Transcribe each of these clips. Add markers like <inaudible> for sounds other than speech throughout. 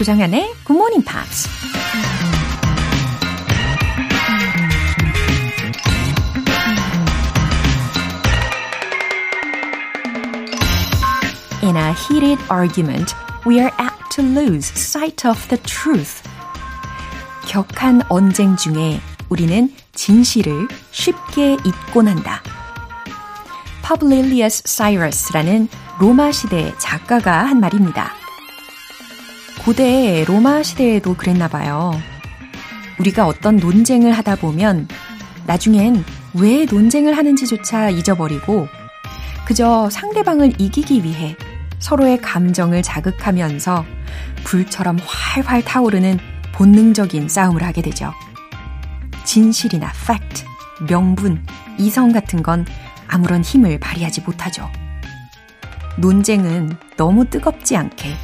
조정현의 Good Morning Pops. In a heated argument, we are apt to lose sight of the truth. 격한 언쟁 중에 우리는 진실을 쉽게 잊곤 한다. Publilius Cyrus라는 로마 시대 작가가 한 말입니다. 고대 로마 시대에도 그랬나 봐요. 우리가 어떤 논쟁을 하다 보면 나중엔 왜 논쟁을 하는지조차 잊어버리고 그저 상대방을 이기기 위해 서로의 감정을 자극하면서 불처럼 활활 타오르는 본능적인 싸움을 하게 되죠. 진실이나 fact, 명분, 이성 같은 건 아무런 힘을 발휘하지 못하죠. 논쟁은 너무 뜨겁지 않게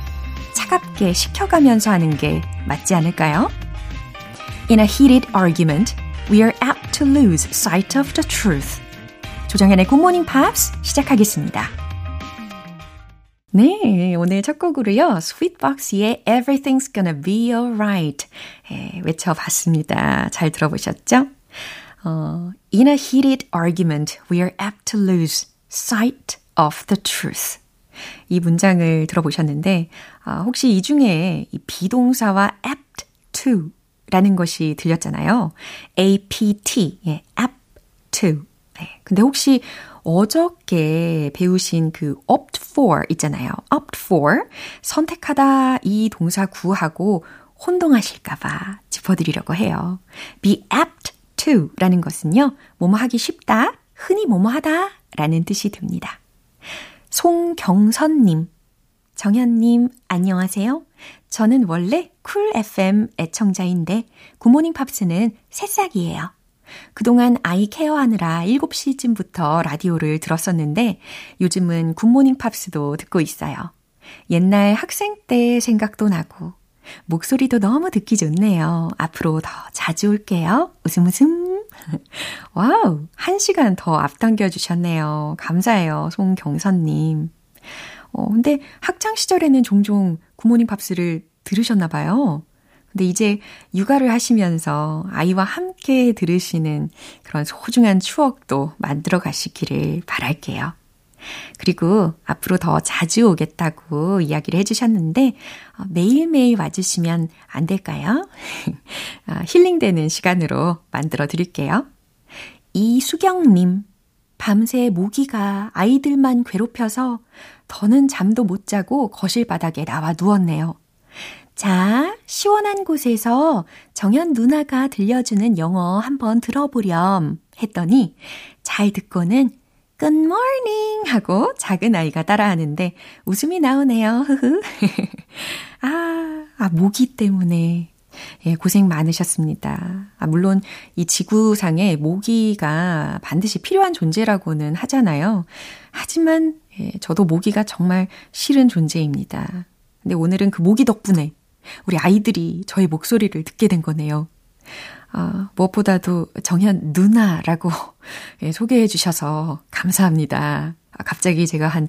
차갑게 식혀가면서 하는 게 맞지 않을까요? In a heated argument, we are apt to lose sight of the truth. 조정현의 Good Morning Pops 시작하겠습니다. 네, 오늘 첫 곡으로요. 스윗박스의 Everything's Gonna Be Alright 예, 외쳐봤습니다. 잘 들어보셨죠? 어, In a heated argument, we are apt to lose sight of the truth. 이 문장을 들어보셨는데, 아, 혹시 이 중에 이 비동사와 apt to 라는 것이 들렸잖아요. apt, 예, apt to. 네. 근데 혹시 어저께 배우신 그 opt for 있잖아요. opt for. 선택하다 이 동사 구하고 혼동하실까봐 짚어드리려고 해요. be apt to 라는 것은요, 뭐뭐 하기 쉽다, 흔히 뭐뭐 하다 라는 뜻이 됩니다. 송경선님, 정현님, 안녕하세요. 저는 원래 쿨 FM 애청자인데, 굿모닝 팝스는 새싹이에요. 그동안 아이 care하느라 7시쯤부터 라디오를 들었었는데 요즘은 굿모닝 팝스도 듣고 있어요. 옛날 학생 때 생각도 나고 목소리도 너무 듣기 좋네요. 앞으로 더 자주 올게요. 웃음 웃음. <laughs> 와우, 한 시간 더 앞당겨 주셨네요. 감사해요, 송경선님. 어, 근데 학창 시절에는 종종 굿모닝 팝스를 들으셨나 봐요. 근데 이제 육아를 하시면서 아이와 함께 들으시는 그런 소중한 추억도 만들어 가시기를 바랄게요. 그리고 앞으로 더 자주 오겠다고 이야기를 해주셨는데, 어, 매일매일 와주시면 안 될까요? <laughs> 아, 힐링되는 시간으로 만들어 드릴게요. 이수경님, 밤새 모기가 아이들만 괴롭혀서 더는 잠도 못 자고 거실 바닥에 나와 누웠네요. 자, 시원한 곳에서 정연 누나가 들려주는 영어 한번 들어보렴 했더니 잘 듣고는 Good morning 하고 작은 아이가 따라하는데 웃음이 나오네요. 흐흐. <laughs> 아, 아, 모기 때문에. 예, 고생 많으셨습니다. 아, 물론 이 지구상에 모기가 반드시 필요한 존재라고는 하잖아요. 하지만 예, 저도 모기가 정말 싫은 존재입니다. 근데 오늘은 그 모기 덕분에 우리 아이들이 저의 목소리를 듣게 된 거네요. 아, 무엇보다도 정현 누나라고 <laughs> 예, 소개해 주셔서 감사합니다. 아, 갑자기 제가 한,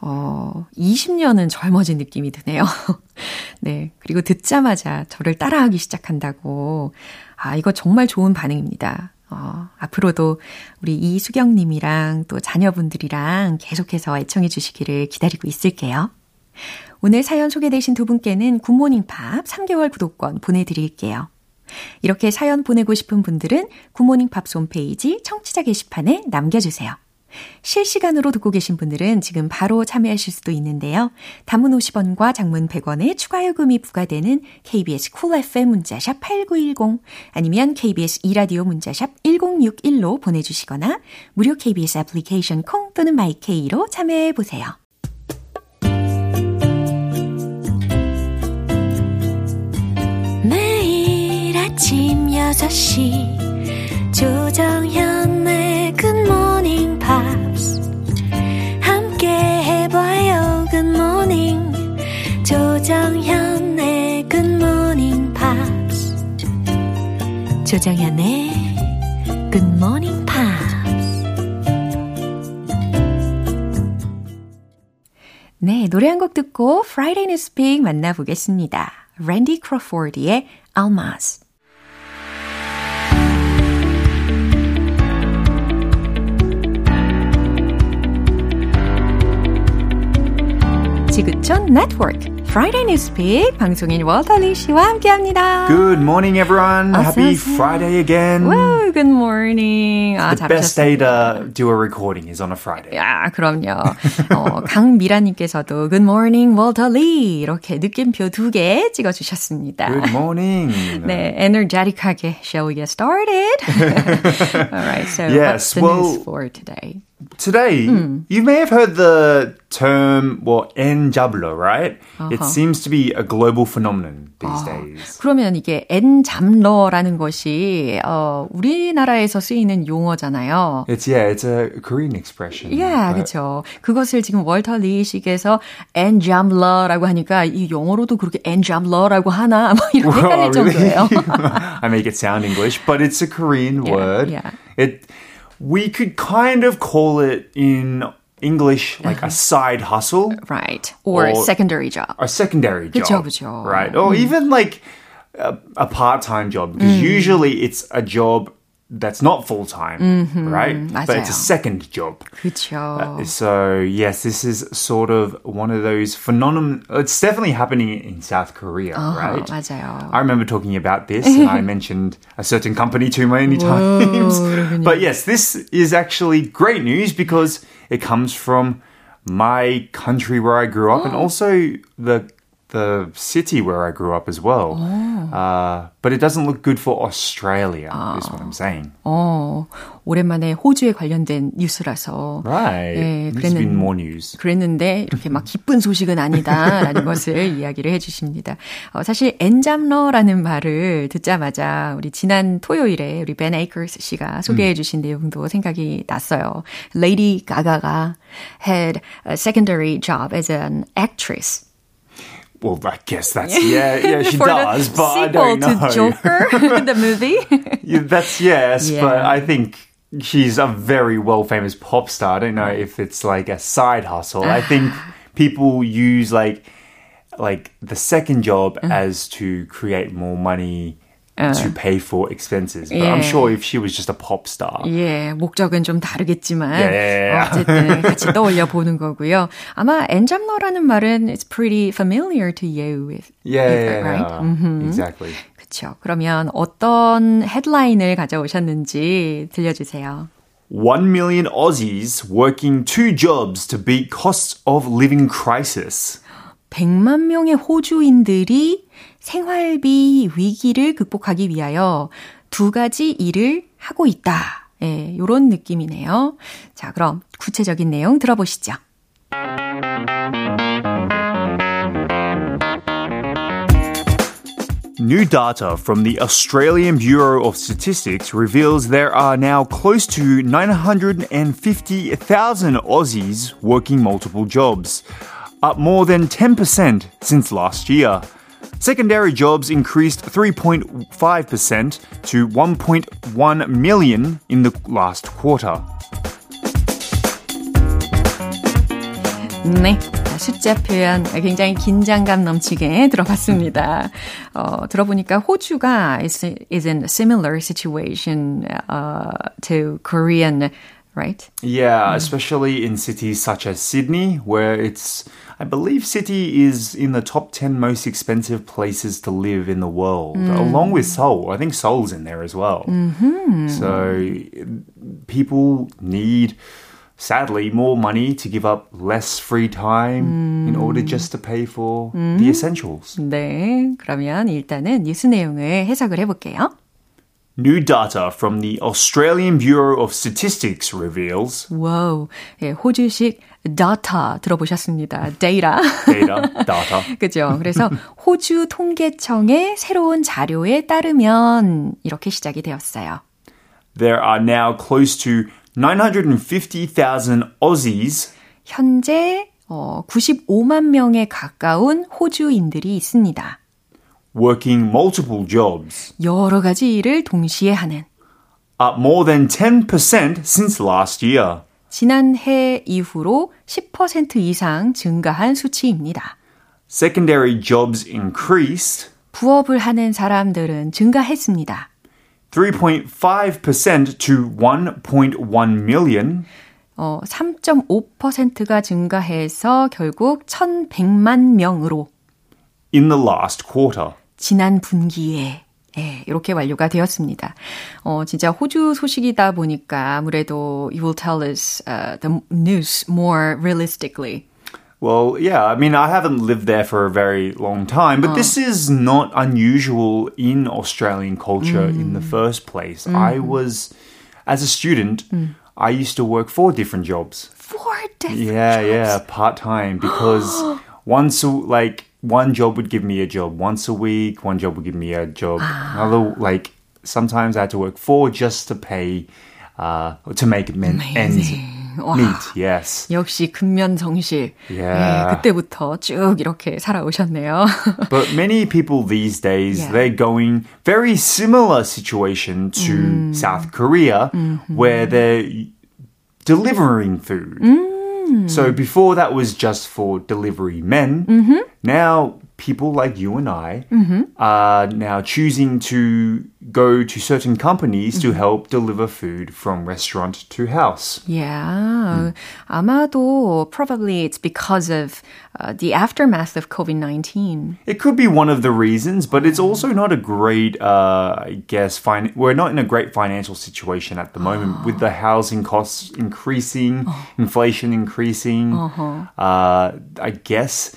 어, 20년은 젊어진 느낌이 드네요. <laughs> 네. 그리고 듣자마자 저를 따라하기 시작한다고. 아, 이거 정말 좋은 반응입니다. 어, 앞으로도 우리 이수경님이랑 또 자녀분들이랑 계속해서 애청해 주시기를 기다리고 있을게요. 오늘 사연 소개되신 두 분께는 굿모닝 팝 3개월 구독권 보내드릴게요. 이렇게 사연 보내고 싶은 분들은 굿모닝 팝스 홈페이지 청취자 게시판에 남겨주세요. 실시간으로 듣고 계신 분들은 지금 바로 참여하실 수도 있는데요. 단문 50원과 장문 100원의 추가 요금이 부과되는 KBS 쿨 FM 문자샵 8910 아니면 KBS 2라디오 문자샵 1061로 보내주시거나 무료 KBS 애플리케이션 콩 또는 my K로 참여해 보세요. 아침 6시 조정현의 굿모닝 팝스 함께 해봐요 Good morning 조정현의 굿모닝 팝스 조정현의 굿모닝 팝스 네, 노래 한 곡 듣고 Friday News Pick 만나보겠습니다. Randy Crawford의 Almaz. 지구촌 네트워크 Friday Newspeak 방송인 월터리 씨와 함께합니다. Good morning, everyone. Happy Friday again. Woo, good morning. 아, the best day to do a recording is on a Friday. 야, 그럼요. 어, 강미라님께서도 Good morning, 월터리 이렇게 느낌표 두 개 찍어주셨습니다. Good morning. 네, energetic하게 shall we get started? All right, so yes, what's the well, news for today? Today, Hmm. you may have heard the term, well, enjablo, right? It Uh-huh. seems to be a global phenomenon these 아, days. 그러면 이게 엔잡러라는 것이 어, 우리나라에서 쓰이는 용어잖아요. It's, yeah, it's a Korean expression. 예, but- 그렇죠. 그것을 지금 월터 리식에서 엔잡러라고 하니까 이 영어로도 그렇게 엔잡러라고 하나 뭐 이렇게 헷갈릴 Wow, really? 정도예요. <laughs> I make it sound English, but it's a Korean Yeah, word. yeah. It we could kind of call it in English like a side hustle right. Or, Or- secondary job. a secondary 그쵸, job. 그쵸. Right. Or even like a, a part-time job because usually it's a job that's not full-time, right? But it's a 맞아요. second job. 그렇죠. So yes, this is sort of one of those phenomenon. It's definitely happening in South Korea, right? 맞아요. I remember talking about this, and I <laughs> mentioned a certain company too many times. <laughs> but yes, this is actually great news because it comes from my country where I grew up, and also the the city where I grew up as well. Uh, but it doesn't look good for Australia, is what I'm saying. 어, 오랜만에 호주에 관련된 뉴스라서 Right. 예, There's been 그랬는- more news. 그랬는데 이렇게 막 기쁜 소식은 아니다라는 것을 이야기를 해주십니다. 어, 사실 엔잡러라는 말을 듣자마자 우리 지난 토요일에 우리 벤 에이커스 씨가 소개해주신 내용도 생각이 났어요. 레이디 가가가 had a secondary job as an actress. Well, I guess that's yeah, yeah, she does, but I don't know. to Joker, <laughs> the <laughs> movie. Yeah, that's yes, Yeah. but I think she's a very well famous pop star. I don't know if it's like a side hustle. I <sighs> think people use like like the second job Mm. as to create more money to pay for expenses. But I'm Uh. Yeah. sure if she was just a pop star. 예, 목적은 좀 다르겠지만 예. 어쨌든 <laughs> 같이 떠올려 보는 거고요. 아마 엔잡러라는 말은 it's pretty familiar to you with Yeah, either, right? exactly. 그렇죠. 그러면 어떤 헤드라인을 가져오셨는지 들려주세요. 1 million Aussies working two jobs to beat costs of living crisis. 100만 명의 호주인들이 생활비 위기를 극복하기 위하여 두 가지 일을 하고 있다. 예, 요런 느낌이네요. 자, 그럼 구체적인 내용 들어보시죠. New data from the Australian Bureau of Statistics reveals there are now close to 950,000 Aussies working multiple jobs, up more than 10% since last year. Secondary jobs increased 3.5% to 1.1 million in the last quarter. 네. 숫자 표현 굉장히 긴장감 넘치게 들어봤습니다. 어, 들어보니까 호주가 is, is in a similar situation uh, to Korean, right? Yeah, especially in cities such as Sydney, where it's, I believe, City is in the top 10 most expensive places to live in the world, along with Seoul. I think Seoul's in there as well. So people need, sadly, more money to give up less free time in order just to pay for the essentials. 네. 그러면 일단은 뉴스 내용을 해석을 해볼게요. New data from the Australian Bureau of Statistics reveals 와우. 예, 호주식 data 들어보셨습니다. data. data, data. 그죠? 그래서 호주 통계청의 새로운 자료에 따르면 이렇게 시작이 되었어요. There are now close to 950,000 Aussies 현재 어, 95만 명에 가까운 호주인들이 있습니다. Working multiple jobs, 여러 가지 일을 동시에 하는 up more than 10% since last year. 지난해 이후로 10% 이상 증가한 수치입니다. Secondary jobs increased 부업을 하는 사람들은 증가했습니다. 3.5% to 1.1 million. 어, 3.5%가 증가해서 결국 1,100만 명으로 in the last quarter. 지난 분기에 예, 이렇게 완료가 되었습니다. 어, 진짜 호주 소식이다 보니까 아무래도 you will tell us uh, the news more realistically. Well, yeah, I mean, I haven't lived there for a very long time, but this is not unusual in Australian culture in the first place. I was, as a student, I used to work four different jobs. Four different Yeah, jobs. yeah, part time because <gasps> once a, like one job would give me a job once a week, one job would give me a job. Another like sometimes I had to work four just to pay uh to make men, ends Amazing. 와. meet. Yes. 역시 근면정실. Yeah. 예, 그때부터 쭉 이렇게 살아오셨네요. <laughs> But many people these days Yeah. they're going very similar situation to South Korea where they're delivering food. So hmm. before that was just for delivery men. Mm-hmm. Now people like you and I are now choosing to go to certain companies to help deliver food from restaurant to house. Yeah. 아마도 probably it's because of uh, the aftermath of COVID-19. It could be one of the reasons, but it's also not a great, uh, I guess, fin- we're not in a great financial situation at the moment with <gasps> the housing costs increasing, inflation increasing. Uh, I guess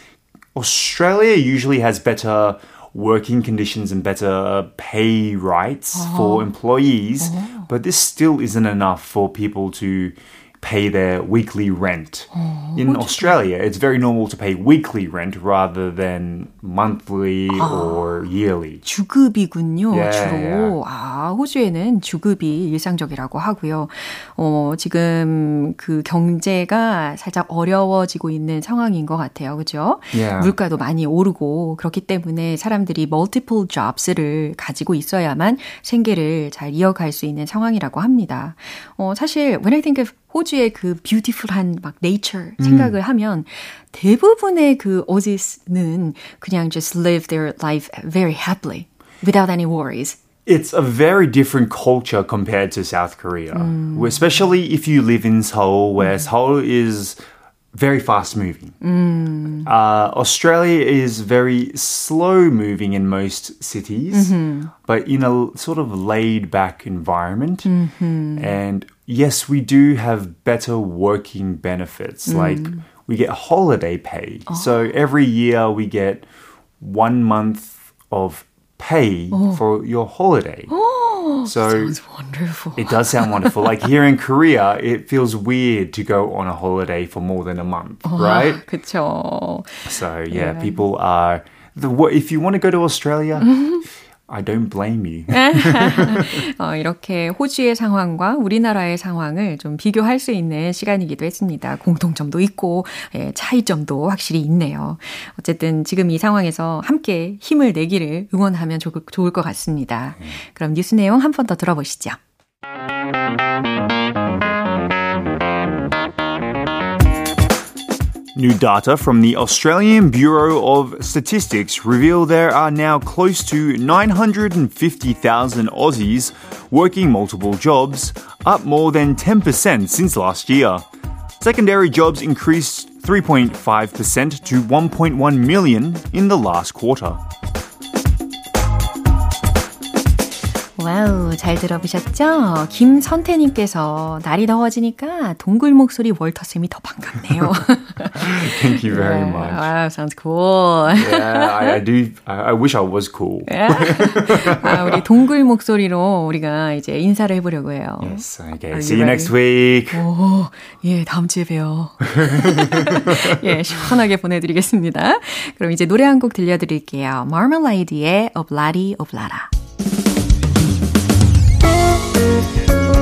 Australia usually has better working conditions and better pay rights for uh-huh. employees, uh-huh. but this still isn't enough for people to pay their weekly rent. In Australia, it's very normal to pay weekly rent rather than monthly or yearly. 주급이군요, Yeah, 주로. yeah. 아, 호주에는 주급이 일상적이라고 하고요. 어, 지금 그 경제가 살짝 어려워지고 있는 상황인 것 같아요. 그죠? Yeah. 물가도 많이 오르고 그렇기 때문에 사람들이 multiple jobs를 가지고 있어야만 생계를 잘 이어갈 수 있는 상황이라고 합니다. 어, 사실 when I think of 호주의 그 뷰티풀한 막 nature 생각을 하면 대부분의 그 오지스는 그냥 just live their life very happily without any worries. It's a very different culture compared to South Korea, especially if you live in Seoul, where Seoul is very fast moving. Uh, Australia is very slow moving in most cities, but in a sort of laid back environment. And yes, we do have better working benefits. Mm. Like we get holiday pay. Oh. So every year we get one month of pay oh. for your holiday. <gasps> Oh, so Sounds wonderful. it does sound wonderful. Like here in Korea, it feels weird to go on a holiday for more than a month, right? <laughs> 그쵸. So yeah, people are. The, what- if you want to go to Australia, mm-hmm. I don't blame you. <laughs> 어, 이렇게 호주의 상황과 우리나라의 상황을 좀 비교할 수 있는 시간이기도 했습니다. 공통점도 있고 예, 차이점도 확실히 있네요. 어쨌든 지금 이 상황에서 함께 힘을 내기를 응원하면 좋, 좋을 것 같습니다. 그럼 뉴스 내용 한 번 더 들어보시죠. New data from the Australian Bureau of Statistics reveal there are now close to 950,000 Aussies working multiple jobs, up more than 10% since last year. Secondary jobs increased 3.5% to 1.1 million in the last quarter. 와우, 잘 들어보셨죠? 김선태님께서 날이 더워지니까 동굴 목소리 월터 쌤이 더 반갑네요. Thank you very much. Wow, sounds cool. Yeah, I, I do. I, I wish I was cool. 아, 우리 동굴 목소리로 우리가 이제 인사를 해보려고 해요. Yes. Okay. Are See you you next week. 오, 예, 다음 주에 봬요. 예, 시원하게 보내드리겠습니다. 그럼 이제 노래 한 곡 들려드릴게요. Marmalade의 Obladi Oblada.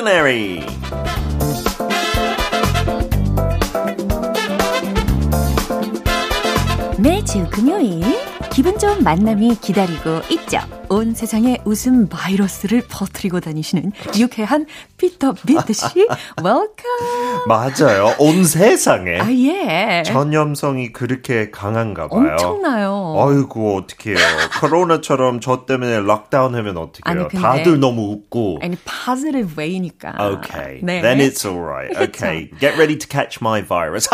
Extraordinary. 매주 금요일 기분 좋은 만남이 기다리고 있죠. 온 세상에 웃음 바이러스를 퍼뜨리고 다니시는 유쾌한 피터 빈트 씨, <laughs> welcome. 맞아요. 온 세상에. 아 예. 전염성이 그렇게 강한가 봐요. 엄청나요. 아이고 어떡해요. 코로나처럼 저 때문에 lockdown 하면 어떡해요. 아니, 다들 너무 웃고. 아니 positive way니까. Okay, 네. then it's all right. Okay, get ready to catch my virus. <laughs>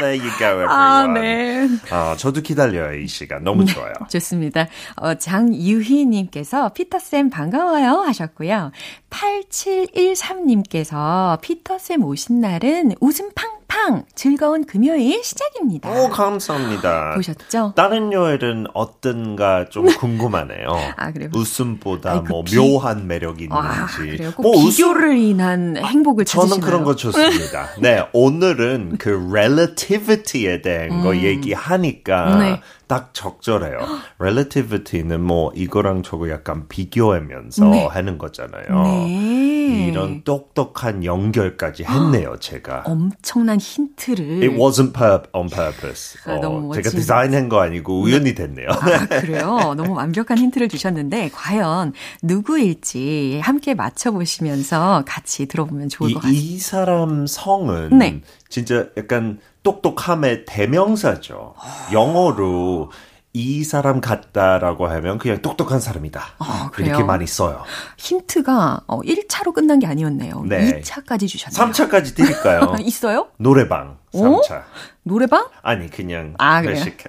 there you go, everyone. 아, 네. 아, 저도 기다려요 이 시간 너무 좋아요. 좋습니다. 어, 장유희님께서 피터쌤 반가워요 하셨고요. 8713님께서 피터쌤 오신 날은 웃음 팡팡 즐거운 금요일 시작입니다. 오 감사합니다. 보셨죠? 다른 요일은 어떤가 좀 <laughs> 궁금하네요. 아, 그래요? 웃음보다 아니, 그 뭐 비- 묘한 매력이 아, 있는지. 꼭뭐 웃음- 비교를 인한 행복을 저는 찾으시나요? 그런 거 좋습니다. <laughs> 네, 오늘은 그 relativity에 대한 거 얘기하니까 음. 네. 딱 적절해요. <gasps> relativity는 뭐 이거랑 저거 약간 비교하면서 네. 하는 거잖아요. 네. 이런 똑똑한 연결까지 했네요, 제가. 엄청난 힌트를 It wasn't pur- on purpose. 아, 너무 어, 제가 멋진- 디자인한 거 아니고 우연히 됐네요. 아, 그래요? 너무 완벽한 힌트를 주셨는데, 과연 누구일지 함께 맞춰 보시면서 같이 들어보면 좋을 이, 것 같아요. 이 사람 성은 네. 진짜 약간 똑똑함의 대명사죠. 영어로 이 사람 같다라고 하면 그냥 똑똑한 사람이다. 아, 이렇게? 많이 써요. 힌트가 어, 1차로 끝난 게 아니었네요. 네. 2차까지 주셨네요. 3차까지 드릴까요? <laughs> 있어요? 노래방 오? 3차. 노래방? 아니 그냥 아,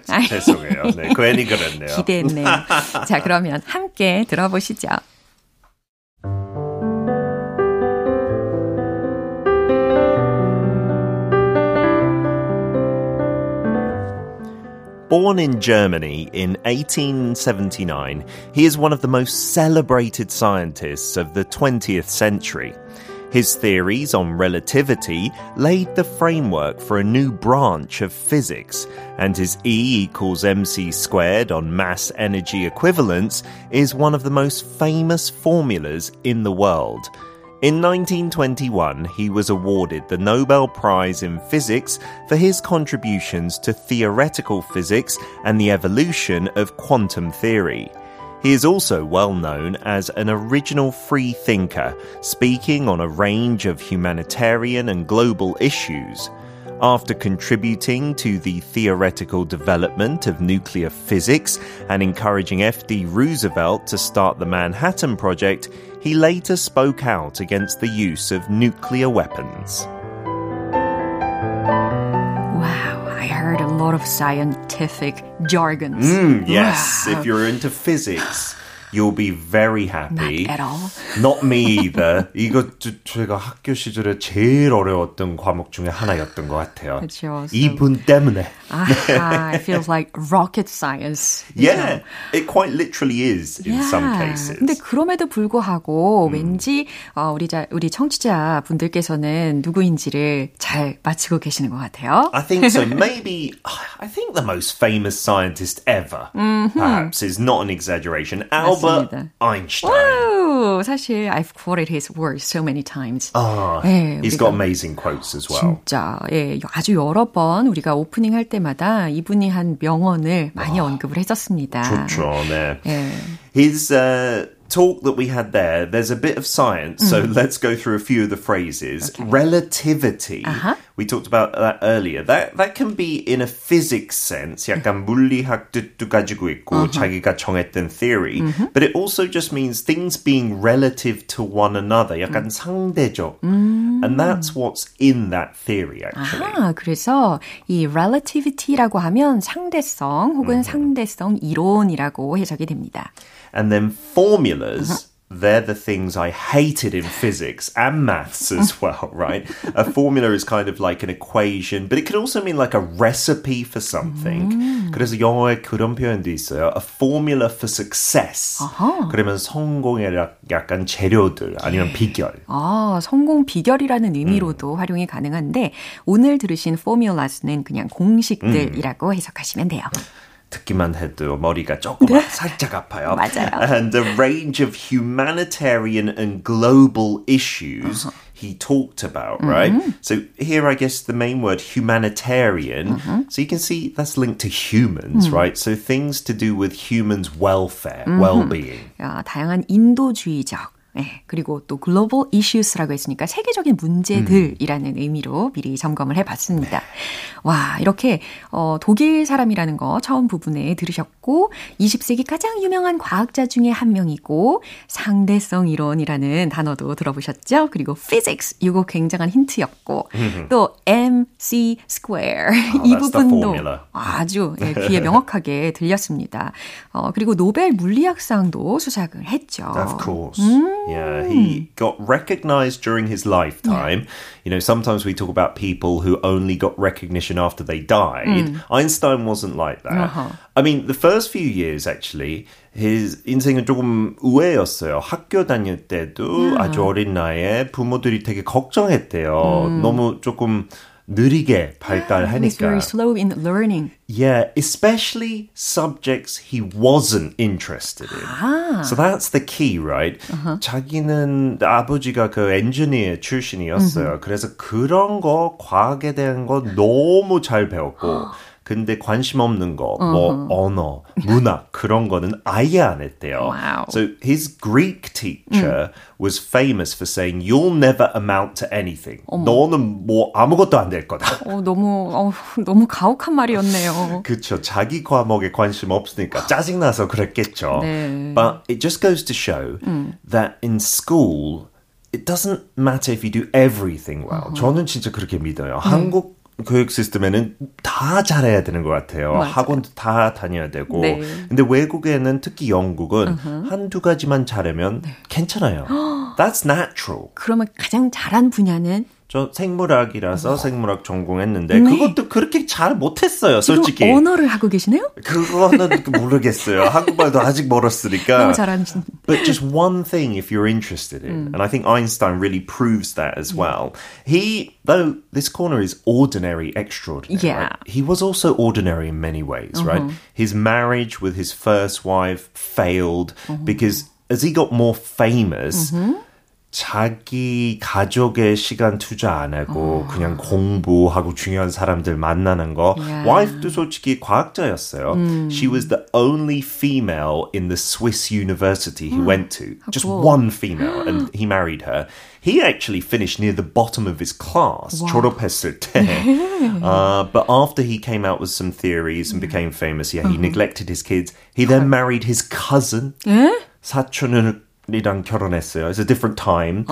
아이. 죄송해요. 네, 괜히 그랬네요. <laughs> 기대했네요. 자, 그러면 함께 들어보시죠. Born in Germany in 1879, he is one of the most celebrated scientists of the 20th century. His theories on relativity laid the framework for a new branch of physics, and his E equals mc squared on mass energy equivalence is one of the most famous formulas in the world. In 1921, he was awarded the Nobel Prize in Physics for his contributions to theoretical physics and the evolution of quantum theory. He is also well known as an original free thinker, speaking on a range of humanitarian and global issues. After contributing to the theoretical development of nuclear physics and encouraging F.D. Roosevelt to start the Manhattan Project, he later spoke out against the use of nuclear weapons. Wow, I heard a lot of scientific jargons. Mm, yes, Wow. if you're into physics, you'll be very happy. Not at all. Not me either. <laughs> 이거 저- 제가 학교 시절에 제일 어려웠던 과목 중에 하나였던 것 같아요. 그쵸. 이분 때문에. <laughs> Ah, it feels like rocket science. Yeah, it quite literally is in some cases. 근데 그럼에도 불구하고 왠지 어, 우리 자, 우리 청취자 분들께서는 누구인지를 잘 맞히고 계시는 것 같아요. I think so. <laughs> Maybe I think the most famous scientist ever, perhaps, is not an exaggeration. Albert 맞습니다. Einstein. 오, 사실 I've quoted his words so many times. Ah, 네, he's got amazing quotes as well. 진짜 예, 아주 여러 번 우리가 오프닝 할 때마다 이분이 한 명언을 많이 언급을 했었습니다. 좋죠, 네. 예. His uh, talk that we had there, there's a bit of science, so let's go through a few of the phrases. Relativity, we talked about that earlier. That that can be in a physics sense, 약간 물리학 뜻도 가지고 있고 자기가 정했던 theory, but it also just means things being relative to one another, 약간 상대적. And that's what's in that theory, actually. 아, 그래서 이 relativity라고 하면 상대성 혹은 상대성 이론이라고 해석이 됩니다. And then formulas they're the things I hated in physics and maths as well, right? a formula is kind of like an equation, but it can also mean like a recipe for something. 음. 그래서 영어에 그런 표현도 있어요. A formula for success. 아하. 그러면 성공의 약간 재료들 아니면 비결. 아, 성공 비결이라는 의미로도 음. 활용이 가능한데 오늘 들으신 formulas는 그냥 공식들이라고 음. 해석하시면 돼요. 듣기만 해도 머리가 조금 살짝 아파요. 맞아요. And a range of humanitarian and global issues he talked about, right? So here, I guess the main word humanitarian. So you can see that's linked to humans, right? So things to do with humans' welfare, well-being. 야, 다양한 인도주의적 네, 그리고 또 글로벌 이슈스라고 했으니까 세계적인 문제들이라는 의미로 미리 점검을 해봤습니다. 와 이렇게 어, 독일 사람이라는 거 처음 부분에 들으셨고 20세기 가장 유명한 과학자 중에 한 명이고 상대성 이론이라는 단어도 들어보셨죠? 그리고 physics 이거 굉장한 힌트였고 또 MC square 이 that's the 부분도. 아주 예, <laughs> 귀에 명확하게 들렸습니다. 어, 그리고 노벨 물리학상도 수상을 했죠. Of course. Yeah, he got recognized during his lifetime. You know, sometimes we talk about people who only got recognition after they died. Einstein wasn't like that. I mean, the first few years, actually, his 인생은 조금 우회였어요. 학교 다닐 때도 아주 어린 나이에 부모들이 되게 걱정했대요. 너무 조금 느리게 He's 발달하니까. very slow in learning. Yeah, especially subjects he wasn't interested in. So that's the key, right? 자기는 아버지가 그 엔지니어 출신이었어요. 그래서 그런 거 과학에 대한 거 너무 잘 배웠고 <gasps> 근데 관심 없는 거, 뭐 언어, 문학 그런 거는 아예 안 했대요. Wow. So his Greek teacher was famous for saying, "You'll never amount to anything. 너는 뭐 아무것도 안 될 거다." 어, 너무 어, 너무 가혹한 말이었네요. 그쵸. 자기 과목에 관심 없으니까 짜증 나서 그랬겠죠. 네. But it just goes to show that in school, it doesn't matter if you do everything well. 저는 진짜 그렇게 믿어요. 한국 교육 시스템에는 다 잘해야 되는 것 같아요. 맞아요. 학원도 다 다녀야 되고. 네. 근데 외국에는 특히 영국은 한두 가지만 잘하면 괜찮아요. That's natural. 그러면 가장 잘한 분야는 저 생물학이라서 생물학 전공했는데 그것도 그렇게 잘 못했어요, 솔직히. 언어를 하고 계시네요? 그거는 모르겠어요. 한국말도 아직 멀었으니까. 너무 잘하신. But just one thing if you're interested in. And I think Einstein really proves that as well. He, though this corner is ordinary, extraordinary. Yeah. right? He was also ordinary in many ways, right? His marriage with his first wife failed because as he got more famous, 자기 가족의 시간 투자 안 하고 그냥 공부하고 중요한 사람들 만나는 거. Yeah. 와이프도 솔직히 과학자였어요. She was the only female in the Swiss university he went to. Just cool. one female, and he married her. He actually finished near the bottom of his class, 졸업했을 때. uh, but after he came out with some theories and became famous, yeah, he neglected his kids. He then married his cousin. 예? 사촌이 랑 결혼했어요. It's a different time.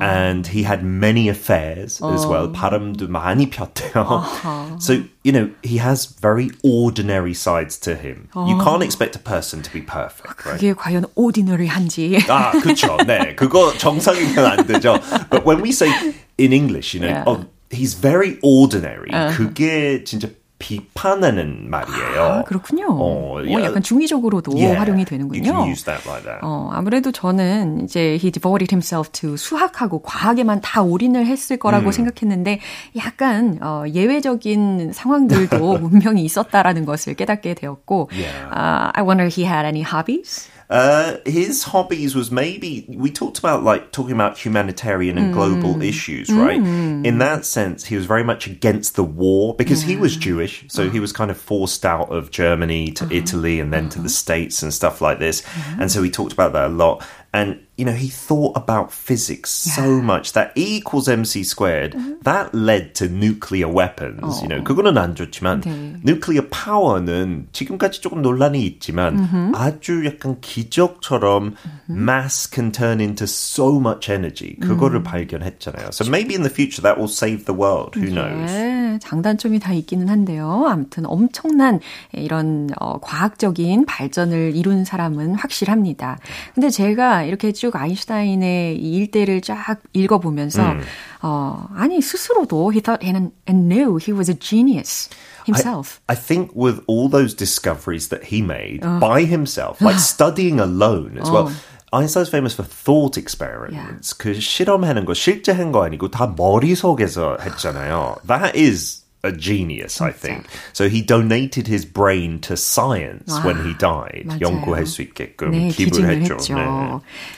And he had many affairs as well. 바람도 많이 폈대요. So, you know, he has very ordinary sides to him. You can't expect a person to be perfect, right? 그게 과연 ordinary한지. 아, 그쵸. 네. 그거 <laughs> 정상이면 안 되죠. But when we say in English, you know, Yeah. oh, he's very ordinary. 그게 진짜 비판하는 말이에요. 아, 그렇군요. 어, 어. 약간 중의적으로도 Yeah, 활용이 You 되는군요. can use that like that. 어, 아무래도 저는 이제 he devoted himself to 수학하고 과학에만 다 올인을 했을 거라고 생각했는데 약간 어, 예외적인 상황들도 <laughs> 분명히 있었다라는 것을 깨닫게 되었고 Yeah. uh, I wonder if he had any hobbies? Uh, his hobbies was maybe we talked about like talking about humanitarian and global mm. issues, right? Mm. In that sense, he was very much against the war because he was Jewish, so he was kind of forced out of Germany to uh-huh. Italy and then to the uh-huh. States and stuff like this. Uh-huh. And so he talked about that a lot And you know, he thought about physics so much that E equals MC squared. That led to nuclear weapons. You know, 그거는 안 좋지만 네. nuclear power는 지금까지 조금 논란이 있지만 아주 약간 기적처럼 mass can turn into so much energy. 그거를 발견했잖아요. So maybe in the future that will save the world. Who knows? 네, 네, 장단점이 다 있기는 한데요. 아무튼 엄청난 이런 어, 과학적인 발전을 이룬 사람은 확실합니다. 근데 제가 이렇게 쭉 아인슈타인의 이 일대를 쫙 읽어보면서 음. 어, 아니 스스로도 he thought and, and knew he was a genius. himself. I, I, think with all those discoveries that he made uh. by himself, like studying alone as well. Einstein's famous for thought experiments. Yeah. 그 실험하는 거 실제 한 거 아니고 다 머릿속에서 했잖아요. That is a genius, I think. So he donated his brain to science 와, when he died. 맞아요. 연구할 수 있게끔 네, 기부를 했죠. 했죠. 네.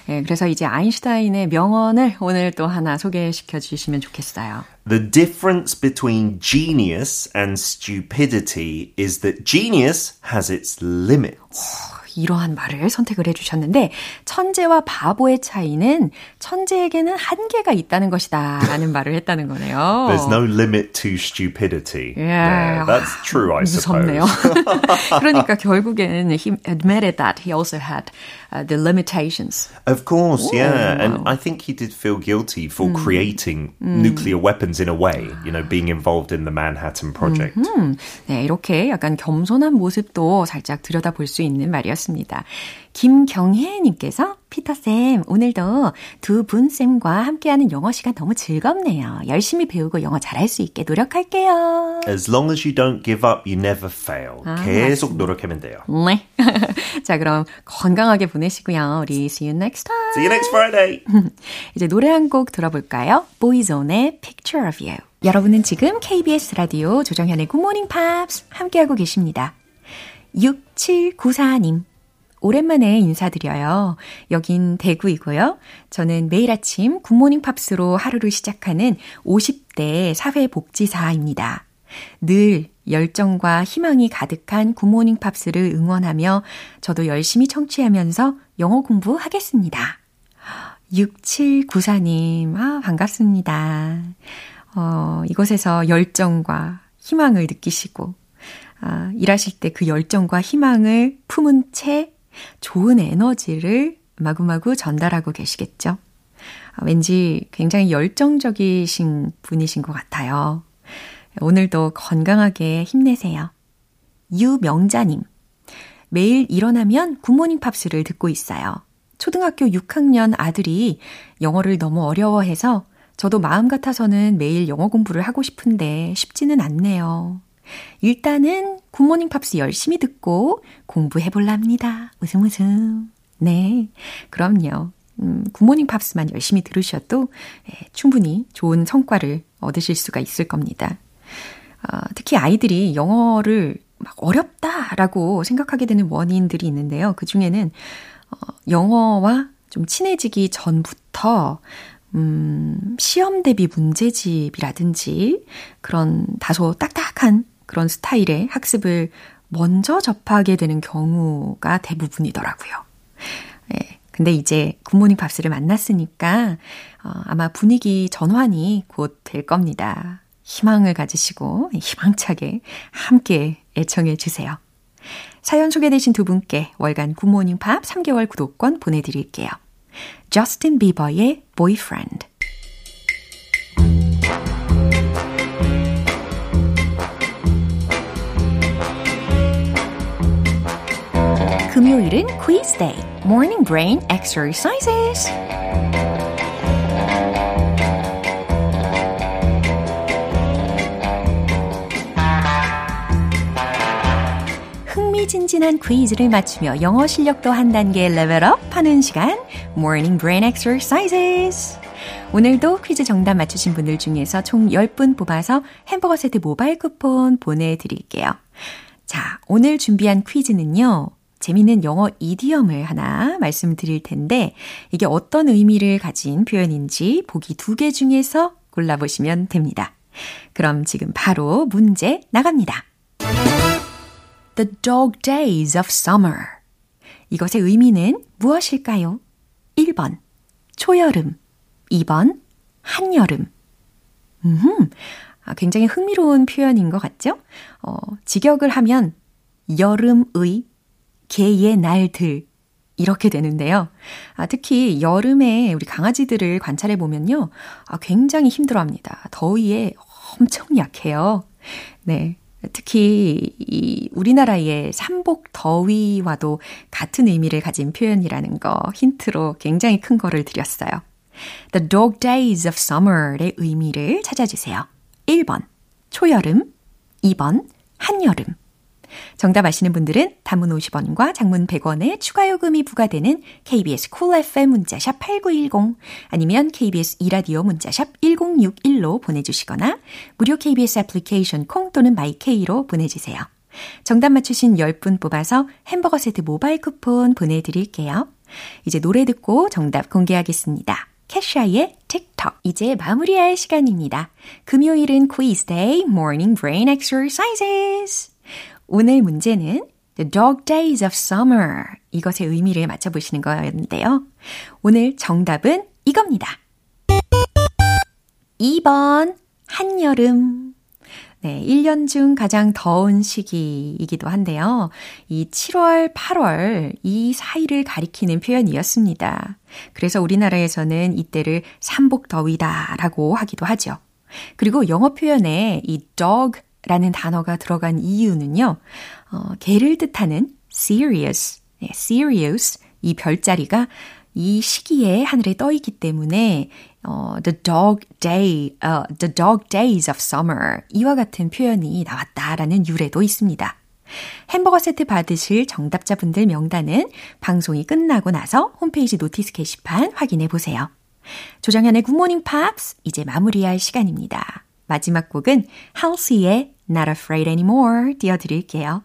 네, 그래서 이제 아인슈타인의 명언을 오늘 또 하나 소개시켜 주시면 좋겠어요. The difference between genius and stupidity is that genius has its limits. 이러한 말을 선택을 해주셨는데 천재와 바보의 차이는 천재에게는 한계가 있다는 것이다 라는 말을 했다는 거네요. There's no limit to stupidity. Yeah, yeah that's true, I 무섭네요. suppose. 그러니까 결국에는 he admitted that he also had uh, the limitations. Of course, Ooh, yeah. Wow. And I think he did feel guilty for mm. creating mm. nuclear weapons in a way, you know, being involved in the Manhattan Project. Mm-hmm. 네, 이렇게 약간 겸손한 모습도 살짝 들여다볼 수 있는 말이었습니다. 김경혜님께서 피터쌤, 오늘도 두 분쌤과 함께하는 영어 시간 너무 즐겁네요. 열심히 배우고 영어 잘할 수 있게 노력할게요. As long as you don't give up, you never fail. 아, 계속 맞습니다. 노력하면 돼요. 네. <laughs> 자, 그럼 건강하게 보내시고요. 우리 see you next time. See you next Friday. <laughs> 이제 노래 한 곡 들어볼까요? 보이존의 Picture of You. 여러분은 지금 KBS 라디오 조정현의 Good Morning Pops 함께하고 계십니다. 6794님. 오랜만에 인사드려요. 여긴 대구이고요. 저는 매일 아침 굿모닝 팝스로 하루를 시작하는 50대 사회복지사입니다. 늘 열정과 희망이 가득한 굿모닝 팝스를 응원하며 저도 열심히 청취하면서 영어 공부하겠습니다. 6794님, 아, 반갑습니다. 어, 이곳에서 열정과 희망을 느끼시고, 아, 일하실 때 그 열정과 희망을 품은 채 좋은 에너지를 마구마구 전달하고 계시겠죠? 아, 왠지 굉장히 열정적이신 분이신 것 같아요. 오늘도 건강하게 힘내세요. 유명자님. 매일 일어나면 굿모닝 팝스를 듣고 있어요. 초등학교 6학년 아들이 영어를 너무 어려워해서 저도 마음 같아서는 매일 영어 공부를 하고 싶은데 쉽지는 않네요. 일단은 굿모닝 팝스 열심히 듣고 공부해 볼랍니다. 웃음 웃음. 네. 그럼요. 음, 굿모닝 팝스만 열심히 들으셔도 예, 충분히 좋은 성과를 얻으실 수가 있을 겁니다. 어, 특히 아이들이 영어를 막 어렵다라고 생각하게 되는 원인들이 있는데요. 그 중에는 어, 영어와 좀 친해지기 전부터 음, 시험 대비 문제집이라든지 그런 다소 딱딱한 그런 스타일의 학습을 먼저 접하게 되는 경우가 대부분이더라고요. 예. 근데 이제 굿모닝 팝스를 만났으니까 어, 아마 분위기 전환이 곧 될 겁니다. 희망을 가지시고 희망차게 함께 애청해 주세요. 사연 소개되신 두 분께 월간 굿모닝 팝 3개월 구독권 보내드릴게요. 저스틴 비버의 Boyfriend 금요일은 quiz day, morning brain exercises. 흥미진진한 퀴즈를 맞추며 영어 실력도 한 단계 레벨업 하는 시간, morning brain exercises. 오늘도 퀴즈 정답 맞추신 분들 중에서 총 10분 뽑아서 햄버거 세트 모바일 쿠폰 보내드릴게요. 자, 오늘 준비한 퀴즈는요. 재미있는 영어 이디엄을 하나 말씀드릴 텐데 이게 어떤 의미를 가진 표현인지 보기 두 개 중에서 골라보시면 됩니다. 그럼 지금 바로 문제 나갑니다. The dog days of summer. 이것의 의미는 무엇일까요? 1번 초여름, 2번 한여름. 음, 아, 굉장히 흥미로운 표현인 것 같죠? 어, 직역을 하면 여름의 개의 날들 이렇게 되는데요. 아, 특히 여름에 우리 강아지들을 관찰해 보면요. 아, 굉장히 힘들어 합니다. 더위에 엄청 약해요. 네. 특히 이 우리나라의 삼복 더위와도 같은 의미를 가진 표현이라는 거 힌트로 굉장히 큰 거를 드렸어요. The dog days of summer의 의미를 찾아주세요. 1번 초여름, 2번 한여름. 정답 아시는 분들은 단문 50원과 장문 100원의 추가 요금이 부과되는 KBS Cool FM 문자샵 8910 아니면 KBS 이라디오 문자샵 1061로 보내주시거나 무료 KBS 애플리케이션 콩 또는 my K로 보내주세요. 정답 맞추신 10분 뽑아서 햄버거 세트 모바일 쿠폰 보내드릴게요. 이제 노래 듣고 정답 공개하겠습니다. 캐샤의 틱톡. 이제 마무리할 시간입니다. 금요일은 quiz day, morning brain exercises. 오늘 문제는 The Dog Days of Summer. 이것의 의미를 맞춰보시는 거였는데요. 오늘 정답은 이겁니다. 2번, 한여름. 네, 1년 중 가장 더운 시기이기도 한데요. 이 7월, 8월 이 사이를 가리키는 표현이었습니다. 그래서 우리나라에서는 이때를 삼복더위다라고 하기도 하죠. 그리고 영어 표현에 이 dog 라는 단어가 들어간 이유는요, 어, 개를 뜻하는 serious, 네, serious 이 별자리가 이 시기에 하늘에 떠 있기 때문에 어, the dog day, uh, the dog days of summer 이와 같은 표현이 나왔다라는 유래도 있습니다. 햄버거 세트 받으실 정답자분들 명단은 방송이 끝나고 나서 홈페이지 notice 게시판 확인해 보세요. 조정현의 굿모닝 팝스 이제 마무리할 시간입니다. 마지막 곡은 Halsey의 Not Afraid Anymore 띄워드릴게요.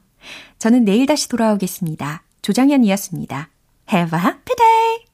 저는 내일 다시 돌아오겠습니다. 조정현이었습니다. Have a happy day!